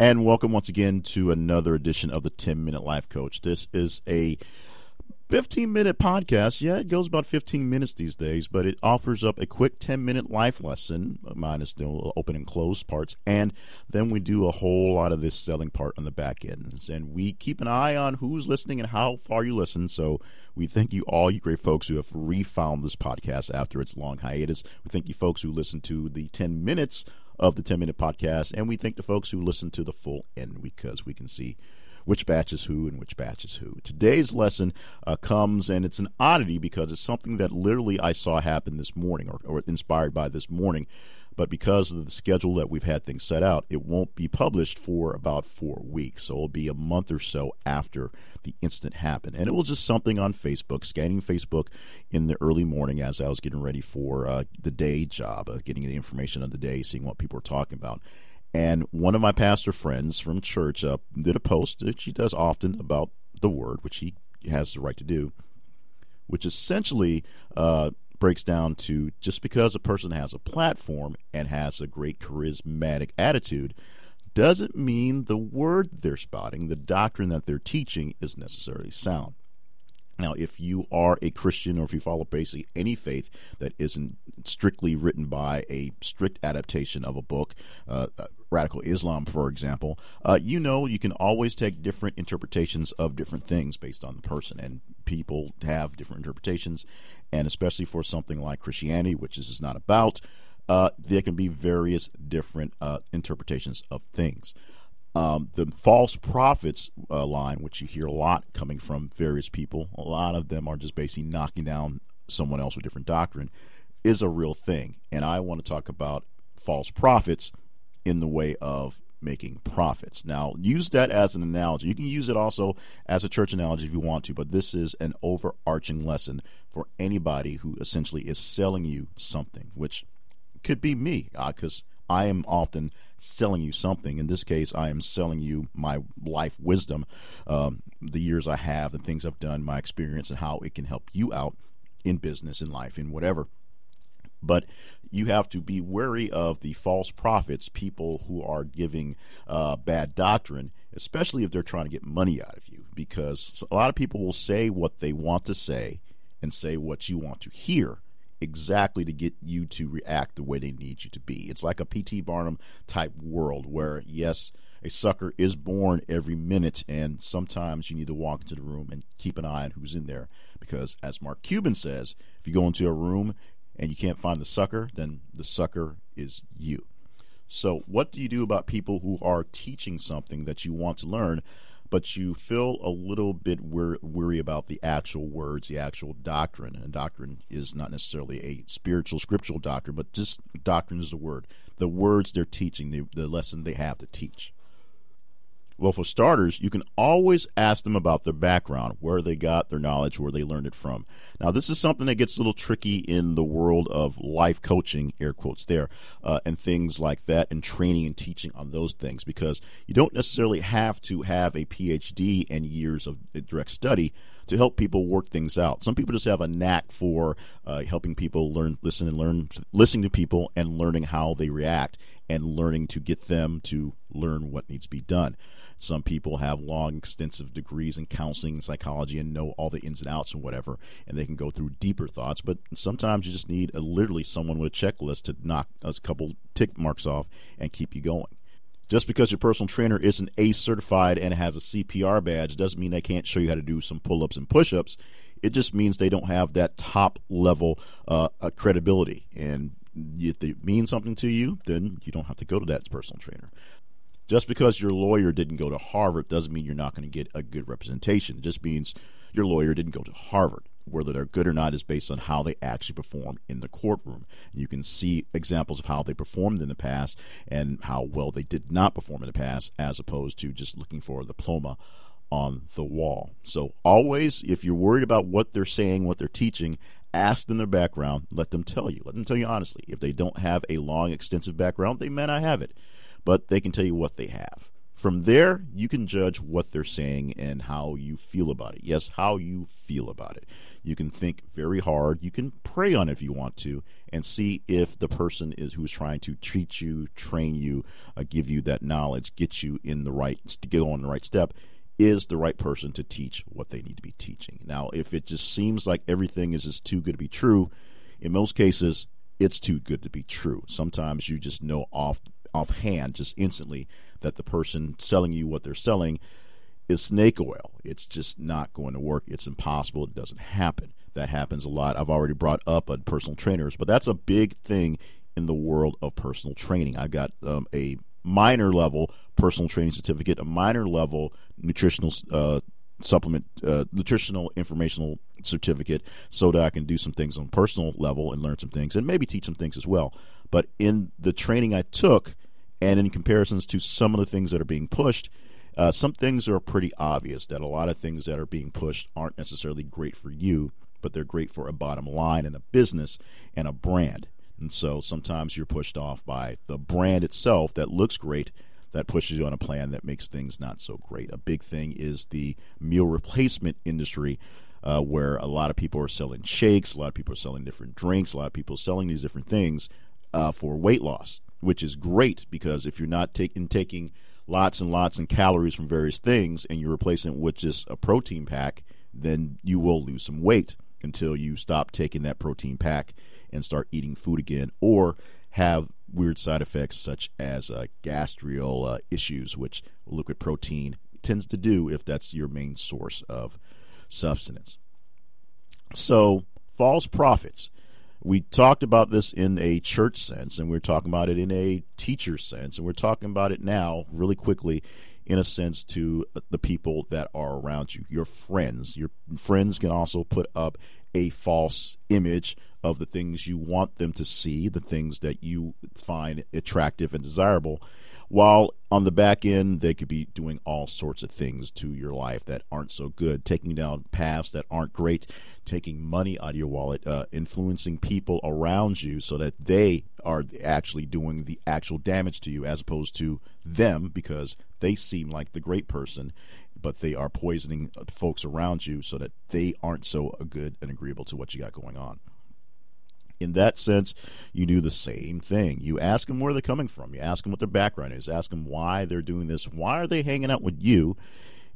And welcome once again to another edition of the 10 Minute Life Coach. This is a 15 minute podcast. Yeah, it goes about 15 minutes these days, but it offers up a quick 10 minute life lesson, minus the open and closed parts. And then we do a whole lot of this selling part on the back end. And we keep an eye on who's listening and how far you listen. So we thank you all, you great folks who have refound this podcast after its long hiatus. We thank you folks who listen to the 10 minutes of the 10 minute podcast. And we thank the folks who listen to the full end because we can see which batch is who and which batch is who. Today's lesson uh, comes, and it's an oddity because it's something that literally I saw happen this morning or, or inspired by this morning but because of the schedule that we've had things set out, it won't be published for about four weeks. So it'll be a month or so after the incident happened. And it was just something on Facebook, scanning Facebook in the early morning as I was getting ready for uh, the day job, uh, getting the information of the day, seeing what people were talking about. And one of my pastor friends from church uh, did a post that she does often about the word, which he has the right to do, which essentially uh, breaks down to just because a person has a platform and has a great charismatic attitude doesn't mean the word they're spotting, the doctrine that they're teaching, is necessarily sound. Now, if you are a Christian or if you follow basically any faith that isn't strictly written by a strict adaptation of a book, uh, uh, radical Islam, for example, uh, you know you can always take different interpretations of different things based on the person. And people have different interpretations. And especially for something like Christianity, which this is not about, uh, there can be various different uh, interpretations of things. Um, the false prophets uh, line, which you hear a lot coming from various people, a lot of them are just basically knocking down someone else with different doctrine, is a real thing. And I want to talk about false prophets in the way of making profits. Now, use that as an analogy. You can use it also as a church analogy if you want to, but this is an overarching lesson for anybody who essentially is selling you something, which could be me, because uh, I am often selling you something. In this case, I am selling you my life wisdom, um, the years I have, the things I've done, my experience, and how it can help you out in business, in life, in whatever. But you have to be wary of the false prophets, people who are giving uh, bad doctrine, especially if they're trying to get money out of you. Because a lot of people will say what they want to say and say what you want to hear exactly to get you to react the way they need you to be. It's like a P.T. Barnum type world where, yes, a sucker is born every minute, and sometimes you need to walk into the room and keep an eye on who's in there. Because, as Mark Cuban says, if you go into a room and you can't find the sucker, then the sucker is you. So, what do you do about people who are teaching something that you want to learn, but you feel a little bit weary about the actual words, the actual doctrine? And doctrine is not necessarily a spiritual, scriptural doctrine, but just doctrine is the word. The words they're teaching, the, the lesson they have to teach. Well, for starters, you can always ask them about their background, where they got their knowledge, where they learned it from. Now, this is something that gets a little tricky in the world of life coaching, air quotes there, uh, and things like that, and training and teaching on those things, because you don't necessarily have to have a PhD and years of direct study to help people work things out. Some people just have a knack for uh, helping people learn, listen, and learn, listening to people and learning how they react and learning to get them to learn what needs to be done. Some people have long, extensive degrees in counseling and psychology and know all the ins and outs and whatever, and they can go through deeper thoughts. But sometimes you just need a, literally someone with a checklist to knock a couple tick marks off and keep you going. Just because your personal trainer isn't ACE certified and has a CPR badge doesn't mean they can't show you how to do some pull ups and push ups. It just means they don't have that top level uh, credibility. And if they mean something to you, then you don't have to go to that personal trainer. Just because your lawyer didn't go to Harvard doesn't mean you're not going to get a good representation. It just means your lawyer didn't go to Harvard. Whether they're good or not is based on how they actually perform in the courtroom. You can see examples of how they performed in the past and how well they did not perform in the past, as opposed to just looking for a diploma on the wall. So, always, if you're worried about what they're saying, what they're teaching, ask them their background. Let them tell you. Let them tell you honestly. If they don't have a long, extensive background, they may not have it but they can tell you what they have. From there, you can judge what they're saying and how you feel about it. Yes, how you feel about it. You can think very hard. You can pray on it if you want to, and see if the person is who's trying to treat you, train you, uh, give you that knowledge, get you in the right, to go on the right step, is the right person to teach what they need to be teaching. Now, if it just seems like everything is just too good to be true, in most cases, it's too good to be true. Sometimes you just know off offhand, just instantly, that the person selling you what they're selling is snake oil. It's just not going to work. It's impossible. It doesn't happen. That happens a lot. I've already brought up on personal trainers, but that's a big thing in the world of personal training. I've got um, a minor level personal training certificate, a minor level nutritional uh, supplement, uh, nutritional informational certificate, so that I can do some things on personal level and learn some things, and maybe teach some things as well. But in the training I took, and in comparisons to some of the things that are being pushed, uh, some things are pretty obvious that a lot of things that are being pushed aren't necessarily great for you, but they're great for a bottom line and a business and a brand. And so sometimes you're pushed off by the brand itself that looks great, that pushes you on a plan that makes things not so great. A big thing is the meal replacement industry. Uh, where a lot of people are selling shakes, a lot of people are selling different drinks, a lot of people are selling these different things uh, for weight loss, which is great because if you're not taking taking lots and lots and calories from various things and you're replacing it with just a protein pack, then you will lose some weight until you stop taking that protein pack and start eating food again or have weird side effects such as uh, gastrial uh, issues, which liquid protein tends to do if that's your main source of substance. So, false prophets. We talked about this in a church sense, and we're talking about it in a teacher sense, and we're talking about it now really quickly in a sense to the people that are around you, your friends. Your friends can also put up a false image of the things you want them to see, the things that you find attractive and desirable, while on the back end, they could be doing all sorts of things to your life that aren't so good, taking down paths that aren't great, taking money out of your wallet, uh, influencing people around you so that they are actually doing the actual damage to you as opposed to them because they seem like the great person, but they are poisoning folks around you so that they aren't so good and agreeable to what you got going on in that sense, you do the same thing. You ask them where they're coming from. You ask them what their background is. Ask them why they're doing this. Why are they hanging out with you?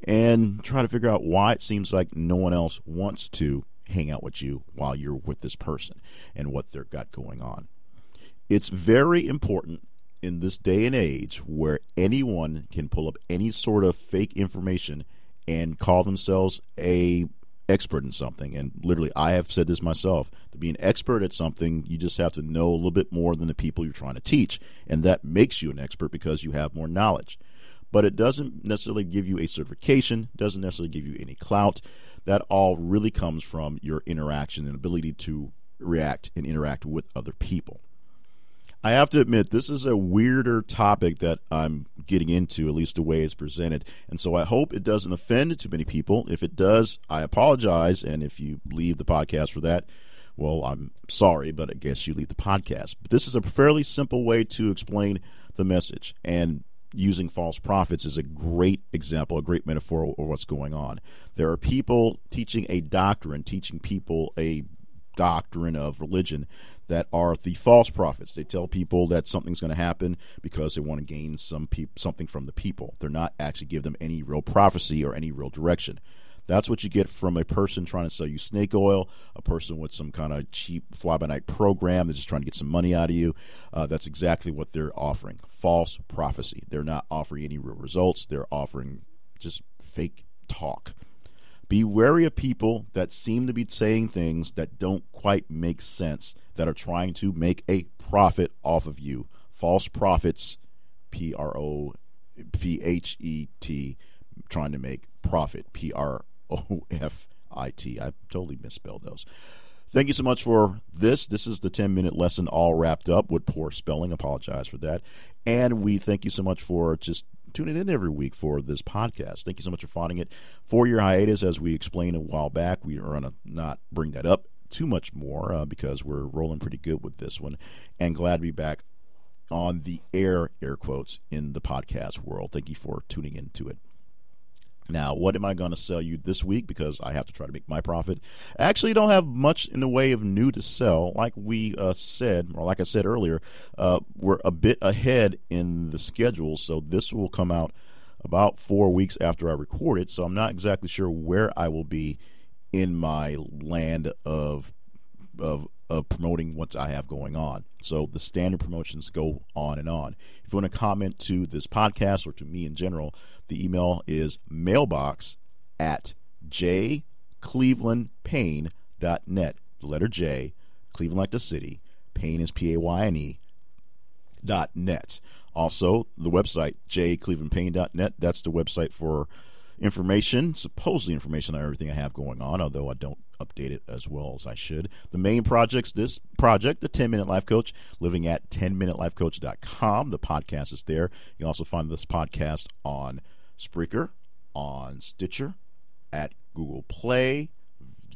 And try to figure out why it seems like no one else wants to hang out with you while you're with this person and what they've got going on. It's very important in this day and age where anyone can pull up any sort of fake information and call themselves a expert in something. And literally, I have said this myself to be an expert at something, you just have to know a little bit more than the people you're trying to teach. And that makes you an expert because you have more knowledge. But it doesn't necessarily give you a certification, doesn't necessarily give you any clout. That all really comes from your interaction and ability to react and interact with other people. I have to admit, this is a weirder topic that I'm getting into, at least the way it's presented. And so I hope it doesn't offend too many people. If it does, I apologize. And if you leave the podcast for that, well, I'm sorry, but I guess you leave the podcast. But this is a fairly simple way to explain the message. And using false prophets is a great example, a great metaphor of what's going on. There are people teaching a doctrine, teaching people a doctrine of religion that are the false prophets. They tell people that something's going to happen because they want to gain some pe- something from the people. They're not actually give them any real prophecy or any real direction. That's what you get from a person trying to sell you snake oil, a person with some kind of cheap fly by night program that's just trying to get some money out of you. Uh, that's exactly what they're offering false prophecy. They're not offering any real results, they're offering just fake talk. Be wary of people that seem to be saying things that don't quite make sense, that are trying to make a profit off of you. False prophets, P R O P H E T, trying to make profit, P R O F I T. I totally misspelled those. Thank you so much for this. This is the 10 minute lesson all wrapped up with poor spelling. Apologize for that. And we thank you so much for just tuning in every week for this podcast. Thank you so much for finding it. For your hiatus, as we explained a while back, we are going to not bring that up too much more uh, because we're rolling pretty good with this one. And glad to be back on the air, air quotes, in the podcast world. Thank you for tuning into it. Now, what am I going to sell you this week? Because I have to try to make my profit. I actually don't have much in the way of new to sell. Like we uh, said, or like I said earlier, uh, we're a bit ahead in the schedule, so this will come out about four weeks after I record it. So I'm not exactly sure where I will be in my land of of of promoting what I have going on. So the standard promotions go on and on. If you want to comment to this podcast or to me in general, the email is mailbox at jclevelandpayne.net. The letter J, Cleveland like the city, pain is P A Y N E, dot net. Also, the website, jclevelandpayne.net, that's the website for information, supposedly information on everything I have going on, although I don't update it as well as I should. The main projects, this project, the 10 Minute Life Coach, living at 10minutelifecoach.com. The podcast is there. You can also find this podcast on Spreaker, on Stitcher, at Google Play,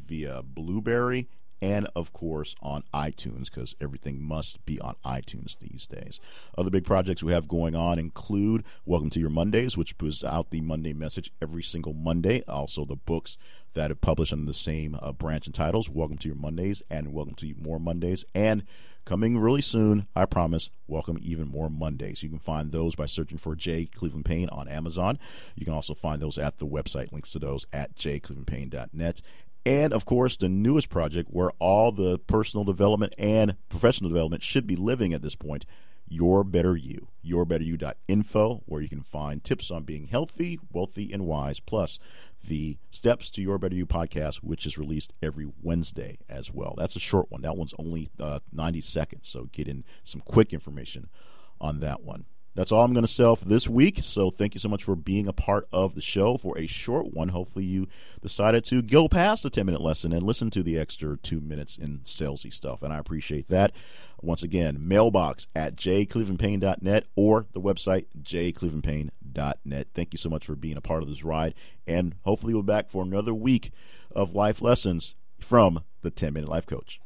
via Blubrry, and of course on iTunes because everything must be on iTunes these days. Other big projects we have going on include Welcome to Your Mondays, which puts out the Monday message every single Monday. Also, the books that have published under the same uh, branch and titles Welcome to Your Mondays and Welcome to More Mondays. And coming really soon, I promise, Welcome Even More Mondays. You can find those by searching for J. Cleveland Payne on Amazon. You can also find those at the website, links to those at jclevelandpayne.net and of course the newest project where all the personal development and professional development should be living at this point your better you. Yourbetteryou.info where you can find tips on being healthy wealthy and wise plus the steps to your better you podcast which is released every wednesday as well. That's a short one. That one's only uh, 90 seconds so get in some quick information on that one that's all I'm going to sell for this week. So thank you so much for being a part of the show for a short one. Hopefully, you decided to go past the 10 minute lesson and listen to the extra two minutes in salesy stuff. And I appreciate that. Once again, mailbox at jclevelandpayne.net or the website jclevelandpayne.net. Thank you so much for being a part of this ride. And hopefully, we'll be back for another week of life lessons from the 10 Minute Life Coach.